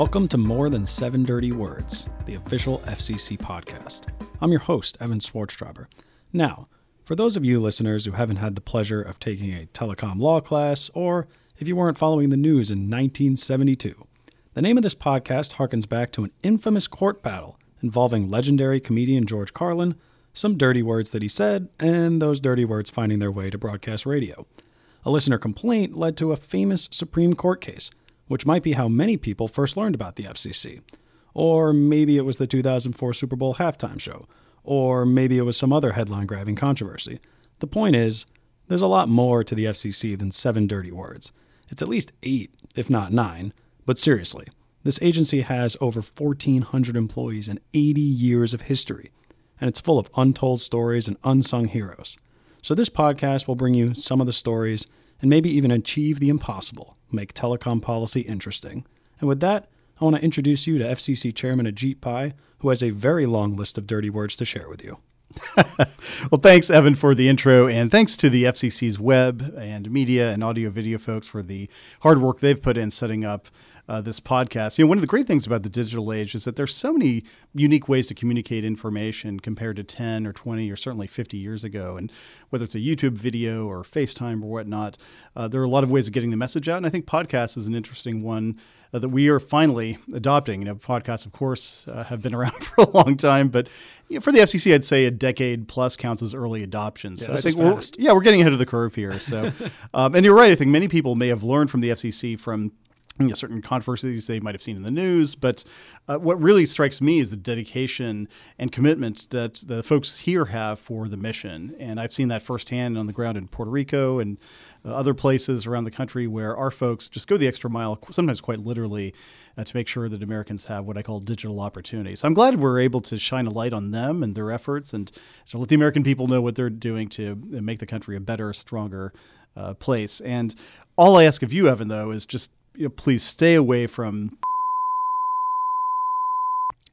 Welcome to More Than Seven Dirty Words, the official FCC podcast. I'm your host, Evan Swarztrauber. Now, for those of you listeners who haven't had the pleasure of taking a telecom law class, or if you weren't following the news in 1972, the name of this podcast harkens back to an infamous court battle involving legendary comedian George Carlin, some dirty words that he said, and those dirty words finding their way to broadcast radio. A listener complaint led to a famous Supreme Court case which might be how many people first learned about the FCC. Or maybe it was the 2004 Super Bowl halftime show. Or maybe it was some other headline grabbing controversy. The point is, there's a lot more to the FCC than seven dirty words. It's at least eight, if not nine. But seriously, this agency has over 1,400 employees and 80 years of history, and it's full of untold stories and unsung heroes. So, this podcast will bring you some of the stories and maybe even achieve the impossible make telecom policy interesting. And with that, I want to introduce you to FCC Chairman Ajit Pai, who has a very long list of dirty words to share with you. well, thanks, Evan, for the intro, and thanks to the FCC's web and media and audio video folks for the hard work they've put in setting up uh, this podcast. You know, one of the great things about the digital age is that there's so many unique ways to communicate information compared to 10 or 20 or certainly 50 years ago. And whether it's a YouTube video or FaceTime or whatnot, uh, there are a lot of ways of getting the message out. And I think podcast is an interesting one. Uh, that we are finally adopting. You know, podcasts, of course, uh, have been around for a long time, but you know, for the FCC, I'd say a decade plus counts as early adoption. So yeah, I think we're yeah we're getting ahead of the curve here. So, um, and you're right. I think many people may have learned from the FCC from you know, certain controversies they might have seen in the news. But uh, what really strikes me is the dedication and commitment that the folks here have for the mission. And I've seen that firsthand on the ground in Puerto Rico and uh, other places around the country where our folks just go the extra mile, sometimes quite literally, uh, to make sure that Americans have what I call digital opportunity. So I'm glad we're able to shine a light on them and their efforts and to let the American people know what they're doing to make the country a better, stronger uh, place. And all I ask of you, Evan, though, is just you know, please stay away from.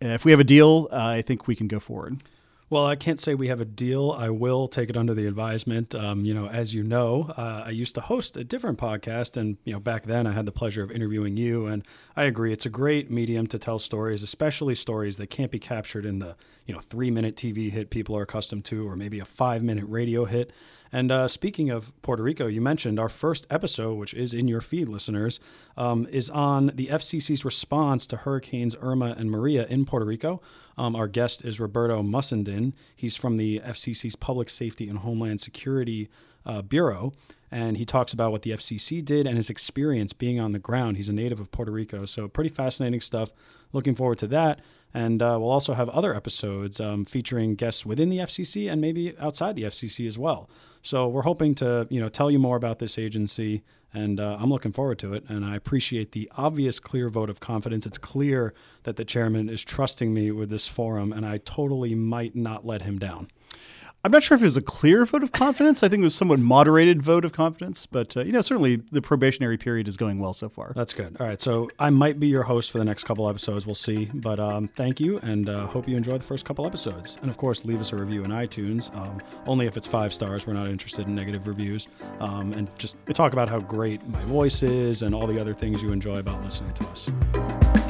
If we have a deal, uh, I think we can go forward. Well, I can't say we have a deal. I will take it under the advisement. Um, you know, as you know, uh, I used to host a different podcast, and you know, back then I had the pleasure of interviewing you, and I agree, it's a great medium to tell stories, especially stories that can't be captured in the you know three minute TV hit people are accustomed to, or maybe a five minute radio hit. And uh, speaking of Puerto Rico, you mentioned our first episode, which is in your feed, listeners, um, is on the FCC's response to Hurricanes Irma and Maria in Puerto Rico. Um, our guest is Roberto Mussenden. He's from the FCC's Public Safety and Homeland Security uh, Bureau, and he talks about what the FCC did and his experience being on the ground. He's a native of Puerto Rico, so pretty fascinating stuff. Looking forward to that. And uh, we'll also have other episodes um, featuring guests within the FCC and maybe outside the FCC as well. So we're hoping to, you know, tell you more about this agency, and uh, I'm looking forward to it. And I appreciate the obvious, clear vote of confidence. It's clear that the chairman is trusting me with this forum, and I totally might not let him down. I'm not sure if it was a clear vote of confidence. I think it was somewhat moderated vote of confidence, but uh, you know, certainly the probationary period is going well so far. That's good. All right, so I might be your host for the next couple episodes. We'll see, but um, thank you, and uh, hope you enjoy the first couple episodes. And of course, leave us a review in iTunes. Um, only if it's five stars. We're not interested in negative reviews. Um, and just talk about how great my voice is and all the other things you enjoy about listening to us.